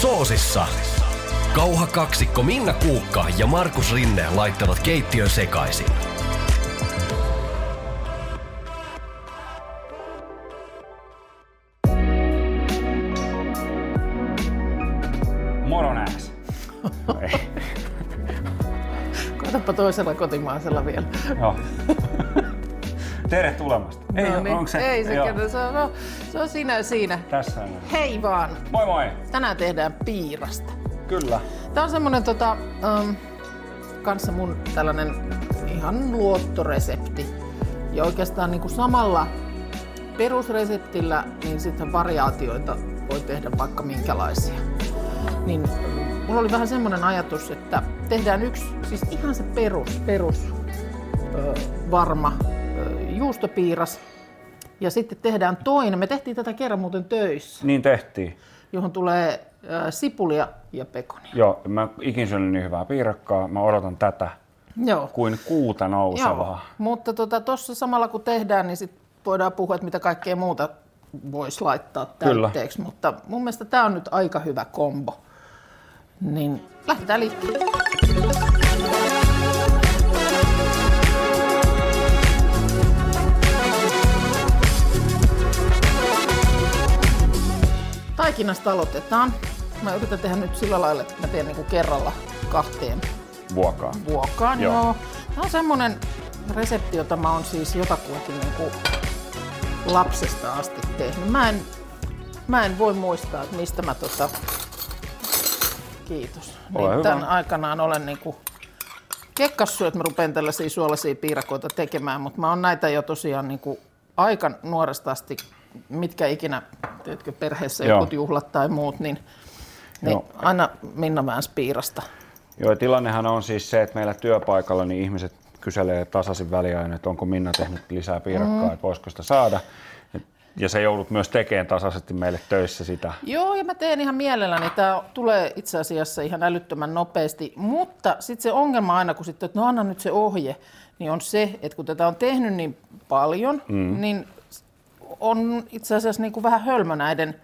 Soosissa. Kauha kaksikko Minna Kuukka ja Markus Rinne laittavat keittiön sekaisin. Koetapa toisella kotimaisella vielä. Joo. Tere tulemasta. Ei, no, niin. onko se? Ei se, kerro, se, on, no, se on siinä ja siinä. Tässä on. Hei vaan, Moi moi. tänään tehdään piirasta. Kyllä. Tää on semmonen tota, um, kanssa mun tällainen ihan luottoresepti. Ja oikeastaan niin kuin samalla perusreseptillä, niin sitten variaatioita voi tehdä vaikka minkälaisia. Niin mulla oli vähän semmoinen ajatus, että tehdään yksi, siis ihan se perus, perus ö, varma juustopiiras. Ja sitten tehdään toinen, me tehtiin tätä kerran muuten töissä, Niin tehtiin. johon tulee ö, sipulia ja pekonia. Joo, mä ikin syönyt niin hyvää piirakkaa. Mä odotan tätä Joo. kuin kuuta Joo, nousevaa. mutta tuossa tota, samalla kun tehdään, niin sit voidaan puhua, että mitä kaikkea muuta voisi laittaa Kyllä. täytteeksi. Mutta mun mielestä tämä on nyt aika hyvä kombo. Niin lähdetään liikkeelle. Taikinasta aloitetaan. Mä yritän tehdä nyt sillä lailla, että mä teen niinku kerralla kahteen Vuokaa. vuokkaan. Joo. Joo. Tämä on semmonen resepti, jota mä oon siis jotakuinkin niin kuin lapsesta asti tehnyt. Mä en, mä en voi muistaa, että mistä mä tota... Kiitos. Ole niin hyvä. Tämän aikanaan olen niin kuin kekkassu, että mä rupean tällaisia suolaisia piirakoita tekemään, mutta mä oon näitä jo tosiaan niin kuin aika nuoresta asti, mitkä ikinä, teetkö perheessä Joo. jotkut juhlat tai muut, niin, niin Joo. aina Minna väänsi piirasta. Joo, tilannehan on siis se, että meillä työpaikalla niin ihmiset kyselee tasaisin väliajoin, että onko Minna tehnyt lisää piirakkaa, mm. että voisiko sitä saada. Ja sä joudut myös tekemään tasaisesti meille töissä sitä. Joo, ja mä teen ihan mielelläni. Tämä tulee itse asiassa ihan älyttömän nopeasti. Mutta sitten se ongelma aina, kun sitten, että no anna nyt se ohje, niin on se, että kun tätä on tehnyt niin paljon, mm. niin on itse asiassa niin kuin vähän hölmö näiden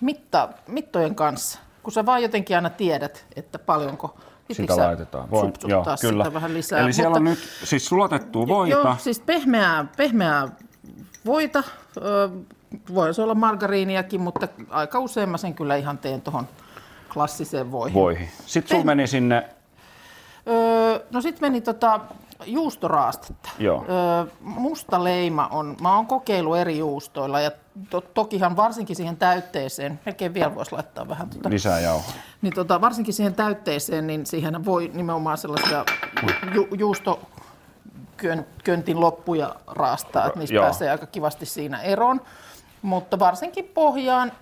mitta, mittojen kanssa. Kun sä vaan jotenkin aina tiedät, että paljonko Sitä laitetaan. Voi, supsuttaa sitä vähän lisää. Eli siellä Mutta- on nyt siis sulatettua voita. Joo, siis pehmeää, pehmeää voita. Ö, Voi se olla margariiniakin, mutta aika usein mä sen kyllä ihan teen tuohon klassiseen voihin. voihin. Sitten sulla Peh- meni sinne, no sitten meni tota juustoraastetta. Joo. Öö, musta leima on, mä oon kokeillut eri juustoilla ja to, tokihan varsinkin siihen täytteeseen, melkein vielä voisi laittaa vähän tota, lisää jauhoa. niin tota, varsinkin siihen täytteeseen, niin siihen voi nimenomaan sellaisia ju, juusto köntin loppuja raastaa, että niistä Joo. pääsee aika kivasti siinä eroon. Mutta varsinkin pohjaan.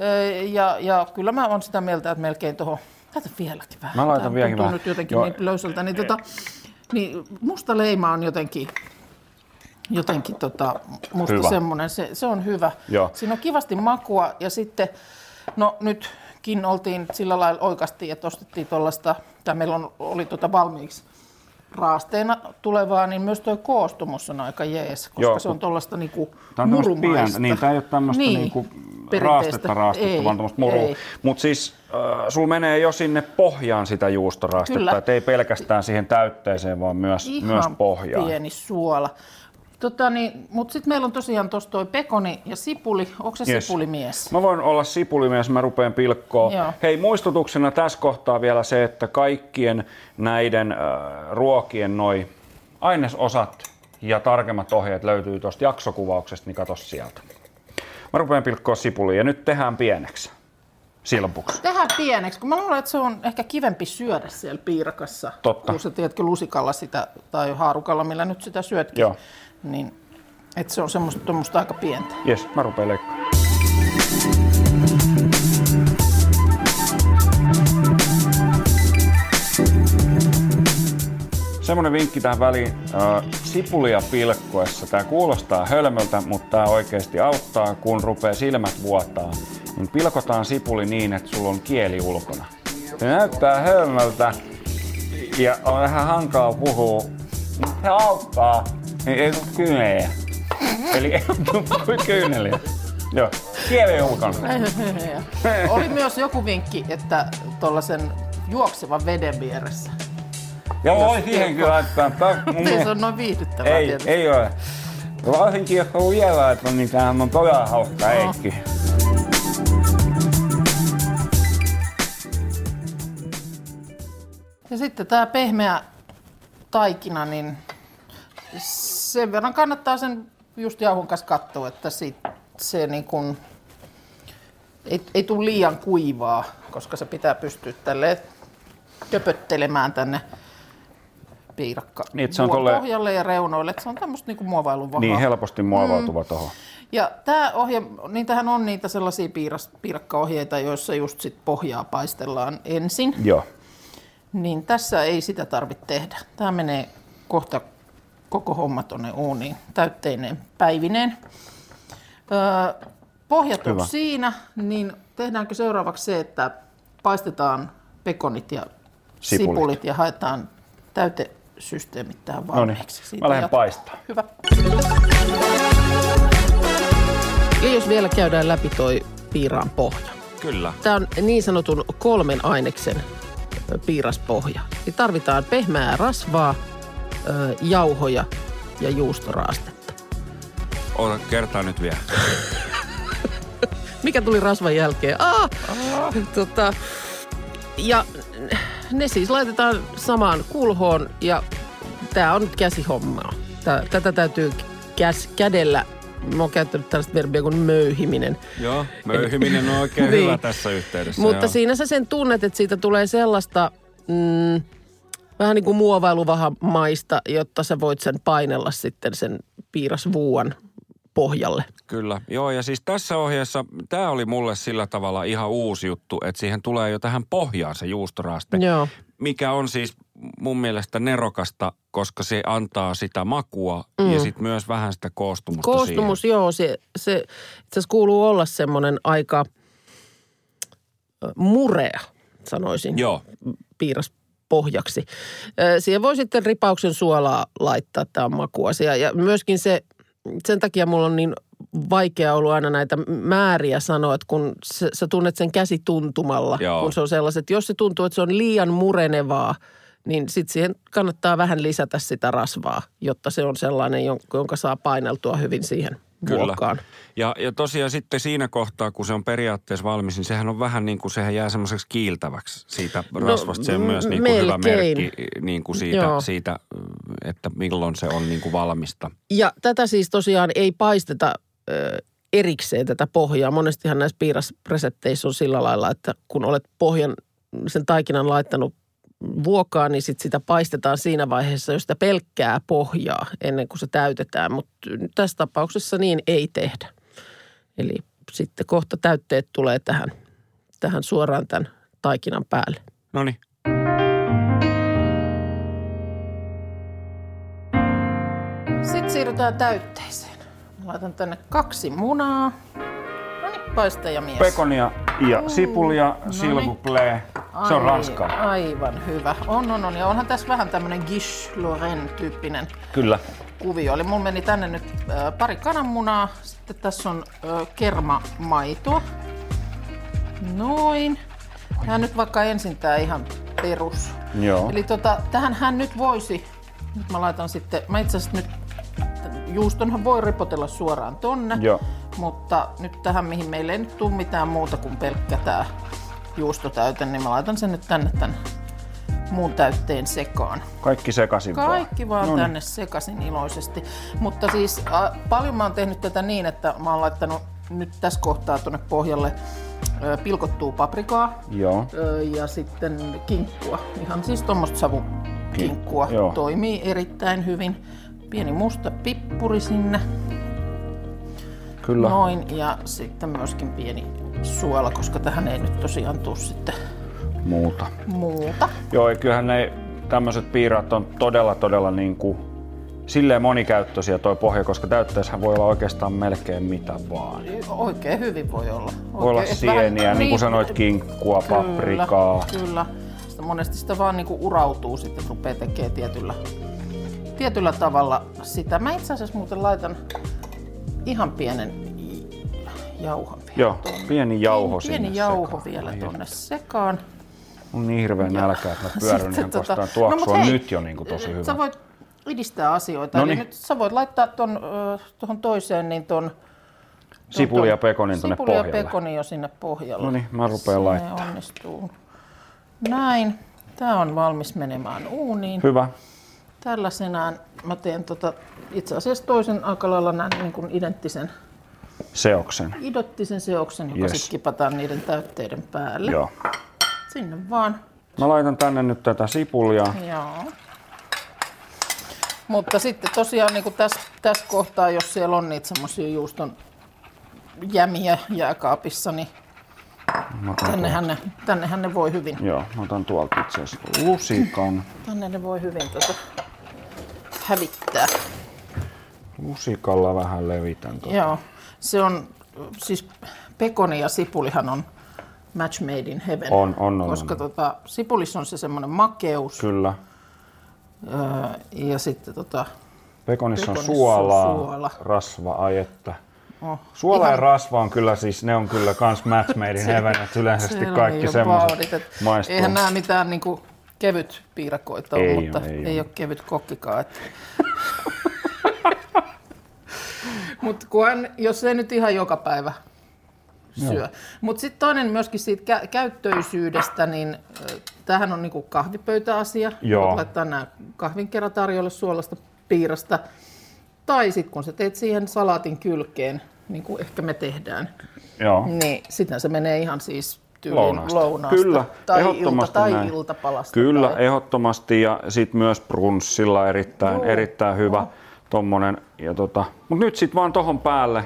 Ö, Ja, ja kyllä mä oon sitä mieltä, että melkein tuohon, laitan vieläkin vähän. Mä laitan Tää vieläkin vähän. nyt jotenkin Joo. niin löysältä. Niin, tota, niin musta leima on jotenkin, jotenkin tota, musta Hyvä. semmoinen, se, se on hyvä. Joo. Siinä on kivasti makua ja sitten, no nytkin oltiin sillä lailla oikeasti, että ostettiin tuollaista, tai meillä on, oli tuota valmiiksi raasteena tulevaa, niin myös tuo koostumus on aika jees, koska Joo, se on tuollaista niinku Tämä on pientä, niin tämä ei ole tämmöistä niin, niinku raastetta raastettu, Ei, vaan tämmöistä murua. Mutta siis äh, sulla menee jo sinne pohjaan sitä juustoraastetta, Kyllä. ei pelkästään siihen täytteeseen, vaan myös, Ihan myös pohjaan. pieni suola. Tota, niin, mutta sitten meillä on tosiaan tuossa toi pekoni ja sipuli. Onko se Yes. sipulimies? Mä voin olla sipulimies, mä rupean pilkkoon. Joo. Hei, muistutuksena tässä kohtaa vielä se, että kaikkien näiden äh, ruokien noi ainesosat ja tarkemmat ohjeet löytyy tuosta jaksokuvauksesta, niin katso sieltä. Mä rupean pilkkoa sipulia ja nyt tehdään pieneksi. Silpuksi. Tehdään pieneksi, kun mä luulen, että se on ehkä kivempi syödä siellä piirakassa. Totta. Kun sä tiedätkö lusikalla sitä tai haarukalla, millä nyt sitä syötkin. Joo. Niin, että se on semmoista aika pientä. Jes, mä rupean leikkaamaan. Semmoinen vinkki tähän väliin. Sipulia pilkkoessa. Tämä kuulostaa hölmöltä, mutta tämä oikeasti auttaa, kun rupeaa silmät vuotaa. Niin pilkotaan sipuli niin, että sulla on kieli ulkona. Se näyttää hölmöltä ja on vähän hankala puhua. Se auttaa. Ei, ei tule kyyneliä. Eli ei kyyneliä. Joo. kieliulkona. Oli myös joku vinkki, että tuollaisen juoksevan veden vieressä. Joo, voi siihenkin laittaa. Tää- Ei se on noin viihdyttävää Ei, tietysti. ei ole. Varsinkin jos on vielä, että niin tämähän on todella hauska No. leikki. Ja sitten tämä pehmeä taikina, niin sen verran kannattaa sen just jauhon kanssa katsoa, että sit se niin kun, ei, ei tule liian kuivaa, koska se pitää pystyä tälleen köpöttelemään tänne piirakka Niin, se on tolle- pohjalle ja reunoille, että se on tämmöistä niin muovailun vahaa. Niin helposti muovautuva mm. tohon. Ja tämä ohje, niitähän on niitä sellaisia piiras, piirakkaohjeita, joissa just sit pohjaa paistellaan ensin. Joo. Niin tässä ei sitä tarvitse tehdä. Tämä menee kohta koko homma tuonne uuniin täytteineen päivineen. Öö, pohjat on Hyvä. siinä, niin tehdäänkö seuraavaksi se, että paistetaan pekonit ja Sipulit. sipulit, ja haetaan täytesysteemit tähän No niin, valmiiksi. Siitä mä lähden jatketaan. paistaa. Hyvä. Ja jos vielä käydään läpi toi piiraan pohja. Kyllä. Tämä on niin sanotun kolmen aineksen piiraspohja. Niin tarvitaan pehmeää rasvaa, ö, jauhoja ja juustoraastetta. Ota kertaa nyt vielä. Mikä tuli rasvan jälkeen? Ah! Tota, ja ne siis laitetaan samaan kulhoon ja tämä on nyt käsihommaa. Tää, tätä täytyy käs, kädellä, mä oon käyttänyt tällaista verbiä kuin möyhiminen. Joo, möyhiminen on oikein Niin. hyvä tässä yhteydessä. Mutta joo. siinä sä sen tunnet, että siitä tulee sellaista mm, vähän niin kuin muovailuvahamaista, jotta sä voit sen painella sitten sen piirasvuuan pohjalle. Kyllä, joo ja siis tässä ohjeessa, tämä oli mulle sillä tavalla ihan uusi juttu, että siihen tulee jo tähän pohjaan se juustoraaste, Joo. mikä on siis mun mielestä nerokasta, koska se antaa sitä makua mm. ja sitten myös vähän sitä koostumusta Koostumus, joo, se, se itse kuuluu olla semmoinen aika murea, sanoisin, siihen. Joo, piiraspohjaksi. Ö, Siihen voi sitten ripauksen suolaa laittaa, tämä on makuasia. Ja myöskin se, sen takia mulla on niin vaikea ollut aina näitä määriä sanoa, että kun sä, sä tunnet sen käsituntumalla, Joo. kun se on sellaiset, että jos se tuntuu, että se on liian murenevaa, niin sitten siihen kannattaa vähän lisätä sitä rasvaa, jotta se on sellainen, jon- jonka saa paineltua hyvin siihen Kyllä. vuokkaan. Ja, ja tosiaan sitten siinä kohtaa, kun se on periaatteessa valmis, niin sehän on vähän niin kuin sehän jää semmoiseksi kiiltäväksi siitä rasvasta. Se on myös niin kuin hyvä merkki niin kuin siitä, Joo. siitä, että milloin se on niin kuin valmista. Ja tätä siis tosiaan ei paisteta ö, erikseen tätä pohjaa. Monestihan näissä piirasresepteissä on sillä lailla, että kun olet pohjan, sen taikinan laittanut vuokaan, niin sit sitä paistetaan siinä vaiheessa, jos sitä pelkkää pohjaa ennen kuin se täytetään. Mutta tässä tapauksessa niin ei tehdä. Eli sitten kohta täytteet tulee tähän, tähän suoraan tämän taikinan päälle. No niin, Sitten siirrytään täytteeseen. Mä laitan tänne kaksi munaa. No niin, paistajamies. Pekonia ja sipulia, no s'il niin. Se on ranskaa. Aivan hyvä. On, on, on. Ja onhan tässä vähän tämmöinen Gish Lorraine tyyppinen Kyllä. kuvio. Eli mulla meni tänne nyt pari kananmunaa. Sitten tässä on ö, kermamaitoa. Noin. Tää nyt vaikka ensin tää ihan perus. Joo. Eli tota, tähän hän nyt voisi, nyt mä laitan sitten, mä itse asiassa nyt, juustonhan voi ripotella suoraan tonne. Joo. Mutta nyt tähän, mihin meille ei nyt tule mitään muuta kuin pelkkä tää juustotäyte, niin mä laitan sen nyt tänne tän muun täytteen sekaan. Kaikki sekaisin Kaikki vaan Noniin. tänne sekaisin iloisesti. Mutta siis äh, paljon mä oon tehnyt tätä niin, että mä oon laittanut nyt tässä kohtaa tuonne pohjalle äh, pilkottua paprikaa Joo. ö, ja sitten kinkkua. Ihan siis tuommoista savukinkkua. Ki- joo. Toimii erittäin hyvin. Pieni musta pippuri sinne. Kyllä. Noin. Ja sitten myöskin pieni suola, koska tähän ei nyt tosiaan tule sitten Muuta. muuta. Joo, ja kyllähän ne tämmöiset piirat on todella, todella niin kuin silleen monikäyttöisiä toi pohja, koska täytteessähän voi olla oikeastaan melkein mitä vaan. Oikein hyvin voi olla. Voi olla Oikein- sieniä, niin kuin riip- sanoit, kinkkua, Kyllä, paprikaa. Kyllä. Sitä monesti sitä vaan niinku urautuu sitten, rupeaa tekemään tietyllä, tietyllä tavalla sitä. Mä itse asiassa muuten laitan ihan pienen jauhan Joo, pieni jauho pieni, pieni sinne jauho sekaan. vielä tuonne sekaan. On niin hirveä nälkä, että mä pyöryn ihan tota, tuoksu mut on hei, nyt jo niin kuin tosi hyvä. Sä voit edistää asioita. Noniin. Eli nyt sä voit laittaa tuon tuohon toiseen niin ton, Sipuli ja pekonin tuonne sipuli ja pohjalle. pekoni jo sinne pohjalle. No niin, mä rupean Se laittaa. onnistuu. Näin. Tämä on valmis menemään uuniin. Hyvä. Tällaisenaan mä teen tota, itse asiassa toisen aika lailla näin niin kuin identtisen, Seoksen. idottisen seoksen, joka Yes. sitten kipataan niiden täytteiden päälle. Joo. Sinne vaan. Mä laitan tänne nyt tätä sipulia. Joo. Mutta sitten tosiaan niin tässä, tässä kohtaa, jos siellä on niitä semmoisia juuston jämiä jääkaapissa, niin tännehän ne, tännehän ne voi hyvin. Joo, mä otan tuolta itse asiassa lusikan. Tänne ne voi hyvin tota hävittää. Lusikalla vähän levitän tuota. Joo, se on, siis pekoni ja sipulihan on match made in heaven. On, on, on, Koska on. Tota, sipulissa on se semmoinen makeus Kyllä. öö, ja sitten tota, Pekonissa on Pekonissa on suolaa, suola. rasva, ai että. oh, Suola ja ihan- rasva on kyllä siis, ne on kyllä kans match made in heaven, että yleisesti on kaikki semmoiset maistuu. Eihän nämä mitään niinku kevyt piirakoita ole, Ei mutta oo, ei ei, oo. ole kevyt kokkikaan. Että... Mutta kunhan, jos ei nyt ihan joka päivä syö. Mutta sitten toinen myöskin siitä kä- käyttöisyydestä, niin äh, tämähän on niinku kahvipöytäasia. Joo. Voit laittaa nämä kahvin kerran tarjolle suolasta piirasta. Tai sitten kun sä teet siihen salaatin kylkeen, niin kuin ehkä me tehdään, Joo. niin sitten se menee ihan siis tyyliin Lounaasta. lounaasta. Kyllä, tai ehdottomasti ilta, tai näin. iltapalasta. Kyllä, tai... ehdottomasti ja sitten myös brunssilla erittäin, Joo, erittäin hyvä joo. Tommonen. Ja tota, mut nyt sitten vaan tohon päälle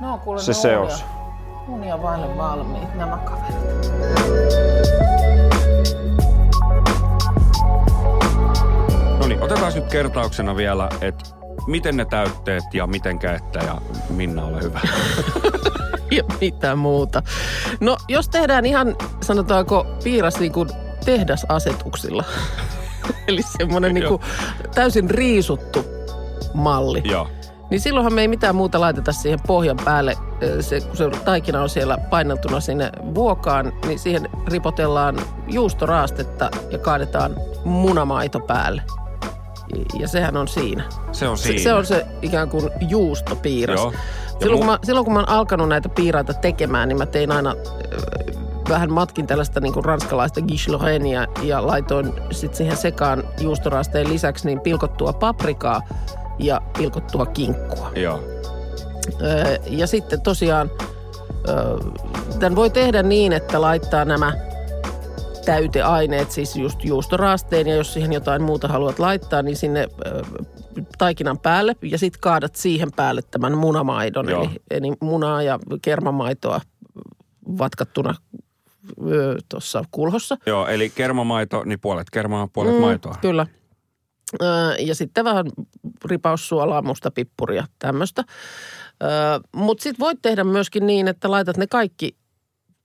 No, kuule, se seos. Unia, unia vaille valmiit nämä kaverit. No niin, otetaan nyt kertauksena vielä, että miten ne täytteet ja miten käyttää ja Minna ole hyvä. ja mitä muuta. No, jos tehdään ihan, sanotaanko, piiras niin kuin tehdasasetuksilla, eli semmoinen niin kuin täysin riisuttu malli, Joo. niin silloinhan me ei mitään muuta laiteta siihen pohjan päälle. Se, kun se taikina on siellä paineltuna sinne vuokaan, niin siihen ripotellaan juustoraastetta ja kaadetaan munamaito päälle. Ja sehän on siinä. Se on Se, siinä. se on se ikään kuin juustopiiras. Joo. Ja Silloin, kun mu- mä, silloin kun mä oon alkanut näitä piiraita tekemään, niin mä tein aina äh, vähän matkin tällaista niin kuin ranskalaista gislohenia ja laitoin sitten siihen sekaan juustoraasteen lisäksi niin pilkottua paprikaa ja pilkottua kinkkua. Joo. Öö, ja sitten tosiaan öö, tämän voi tehdä niin, että laittaa nämä täyteaineet, siis just juustoraasteen ja jos siihen jotain muuta haluat laittaa, niin sinne öö, taikinan päälle ja sitten kaadat siihen päälle tämän munamaidon, Joo. eli, eli munaa ja kermamaitoa vatkattuna öö, tuossa kulhossa. Joo, eli kermamaito, niin puolet kermaa, puolet Mm, maitoa. Kyllä. Ja sitten vähän ripaussuolaa, musta pippuria, tämmöistä. Mutta sitten voit tehdä myöskin niin, että laitat ne kaikki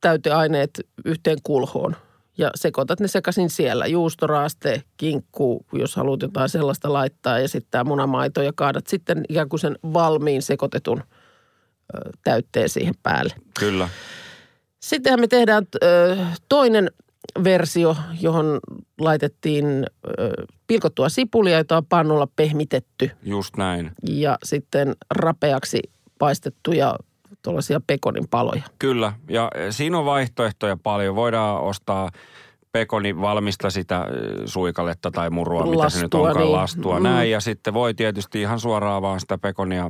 täyteaineet yhteen kulhoon ja sekoitat ne sekaisin siellä. Juustoraaste, kinkku, jos haluat jotain sellaista laittaa ja sitten tämä munamaito ja kaadat sitten ikään kuin sen valmiin sekoitetun täytteen siihen päälle. Kyllä. Sittenhän me tehdään toinen versio, johon laitettiin ö, pilkottua sipulia, jota on pannulla pehmitetty Just näin. ja sitten rapeaksi paistettuja tuollaisia pekonin paloja. Kyllä, ja eh, siinä on vaihtoehtoja paljon. Voidaan ostaa pekoni valmista sitä eh, suikaletta tai murua, mitä se nyt Lastua, onkaan, niin. lastua Mm. näin. Ja sitten voi tietysti ihan suoraan vaan sitä pekonia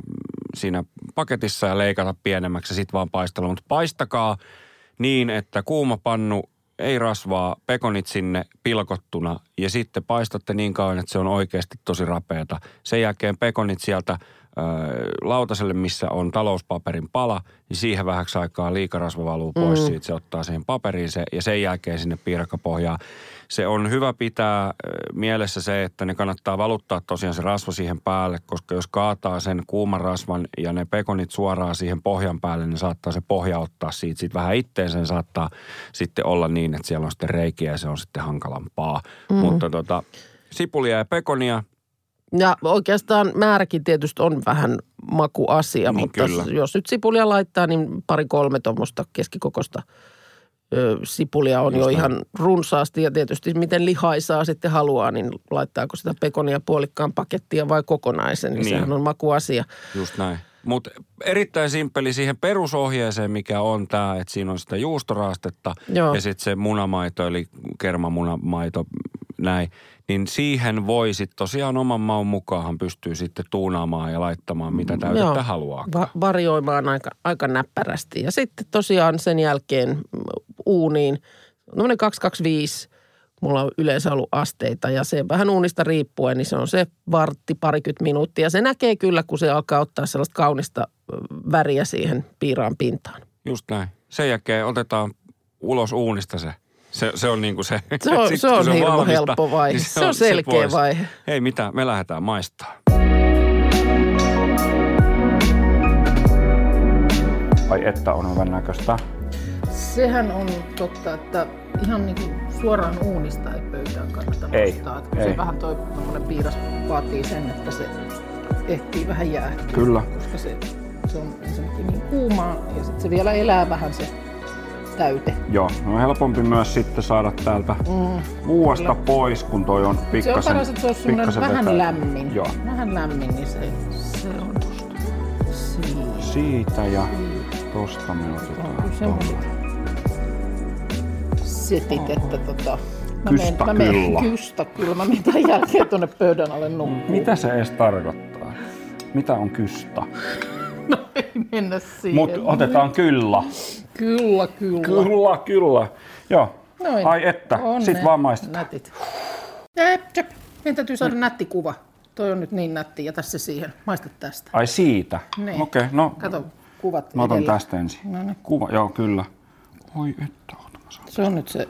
siinä paketissa ja leikata pienemmäksi ja sitten vaan paistella. Mutta paistakaa niin, että kuuma pannu, ei rasvaa, pekonit sinne pilkottuna ja sitten paistatte niin kauan, että se on oikeasti tosi rapeata. Sen jälkeen pekonit sieltä lautaselle, missä on talouspaperin pala, niin siihen vähäksi aikaa liikarasva valuu pois mm. siitä. Se ottaa siihen paperiin se, ja sen jälkeen sinne piirakkapohjaan. Se on hyvä pitää mielessä se, että ne kannattaa valuttaa tosiaan se rasva siihen päälle, koska jos kaataa sen kuuman rasvan ja ne pekonit suoraan siihen pohjan päälle, niin saattaa se pohja ottaa siitä. Sitten vähän itteen sen saattaa sitten olla niin, että siellä on sitten reikiä ja se on sitten hankalampaa. Mm. Mutta tota, sipulia ja pekonia, Ja oikeastaan määräkin tietysti on vähän makuasia, Niin, mutta kyllä. jos nyt sipulia laittaa, niin pari-kolme tuommoista keskikokosta ö, sipulia on jo ihan runsaasti. Ja tietysti miten lihaisaa sitten haluaa, niin laittaako sitä pekonia puolikkaan pakettia vai kokonaisen, niin, Niin. sehän on makuasia. Just näin. Mutta erittäin simppeli siihen perusohjeeseen, mikä on tämä, että siinä on sitä juustoraastetta Joo. ja sitten se munamaito, eli kermamunamaito, näin. Niin siihen voi sitten tosiaan oman maun mukaan pystyy sitten tuunaamaan ja laittamaan, mitä täytettä haluaa. Va- varioimaan aika, aika näppärästi. Ja sitten tosiaan sen jälkeen mm, uuniin, noin 225, mulla on yleensä ollut asteita ja se vähän uunista riippuen, niin se on se vartti parikymmentä minuuttia. Se näkee kyllä, kun se alkaa ottaa sellaista kaunista ö, väriä siihen piiraan pintaan. Just näin. Sen jälkeen otetaan ulos uunista se. Se, se on niin kuin se. Se on- Sit se kun on hirmu helppo vaihe. Se on selkeä pois. vaihe. Hei mitä, me lähdetään maistaa. Ai että on hyvän näköistä. Sehän on totta, että ihan niin kuin suoraan uunista ei pöytään kannata Ei, nostaa. Että ei. se vähän toi tommonen piiras vaatii sen, että se ehtii vähän jäähtyä. Kyllä. Koska se, se on ensinnäkin niin kuumaa ja sitten se vielä elää vähän se täyte. Joo, no on helpompi myös sitten saada täältä mm, vuosta pois, kun toi on Se on pikkasen paras, että se on semmoinen pikkasen vähän vetää. lämmin. Joo. Vähän lämmin, niin se, se on siinä. Siitä ja tosta me otetaan. Kyllä semmoiset setit, että tota... Mä Kystä menen- mä menen- kyllä. Kystä kyllä. Mä menen tämän jälkeen tuonne pöydän alle nukkumaan. Mitä se edes tarkoittaa? Mitä on kystä? No ei mennä siihen. Mutta otetaan kyllä. Kyllä, kyllä. Kyllä, kyllä. Joo. Noin. Ai että, On sit vaan maistetaan. Nätit. Jep, jep. Meidän täytyy saada nätti kuva. Toi on nyt niin nätti. Jätä se siihen. Maista tästä. Ai siitä? Niin. Okei, no Kato kuvat mä otan edellä. tästä ensin. No niin. Kuva, joo kyllä. Oi että, oota mä saan. Se on nyt se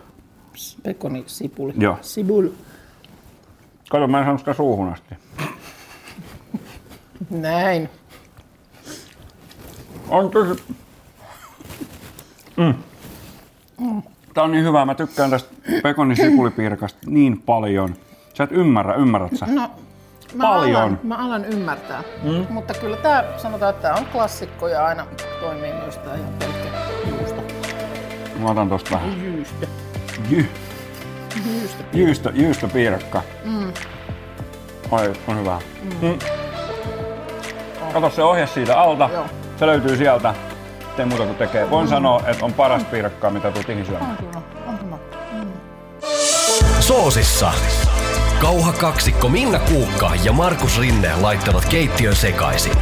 pekoni sipuli. Joo. Sibul. Kato, mä en saanut sitä suuhun asti. Näin. On tosi... Mm. Tää on niin hyvä, mä tykkään tästä pekonisipulipiirakasta niin paljon. Sä et ymmärrä, ymmärrät sä? No, mä Paljon. Alan, mä alan ymmärtää. Mm. Mutta kyllä tämä, sanotaan, että tämä on klassikko ja aina toimii myös tämä ihan pelkkä juusto. Mä otan tosta vähän. Jyystö. Jy, Jyystö. jyystö, jyystöpiirakka. Mm. Oi, on hyvä. Mm. Kato se ohje siitä alta. Joo. Se löytyy sieltä. Tee muuta kuin tekee. Voin sanoa, että on paras piirakkaa, mitä tulet ikinä syömään. On kyllä, on hyvä. Soosissa. Kauha kaksikko Minna Kuukka ja Markus Rinne laittavat keittiön sekaisin.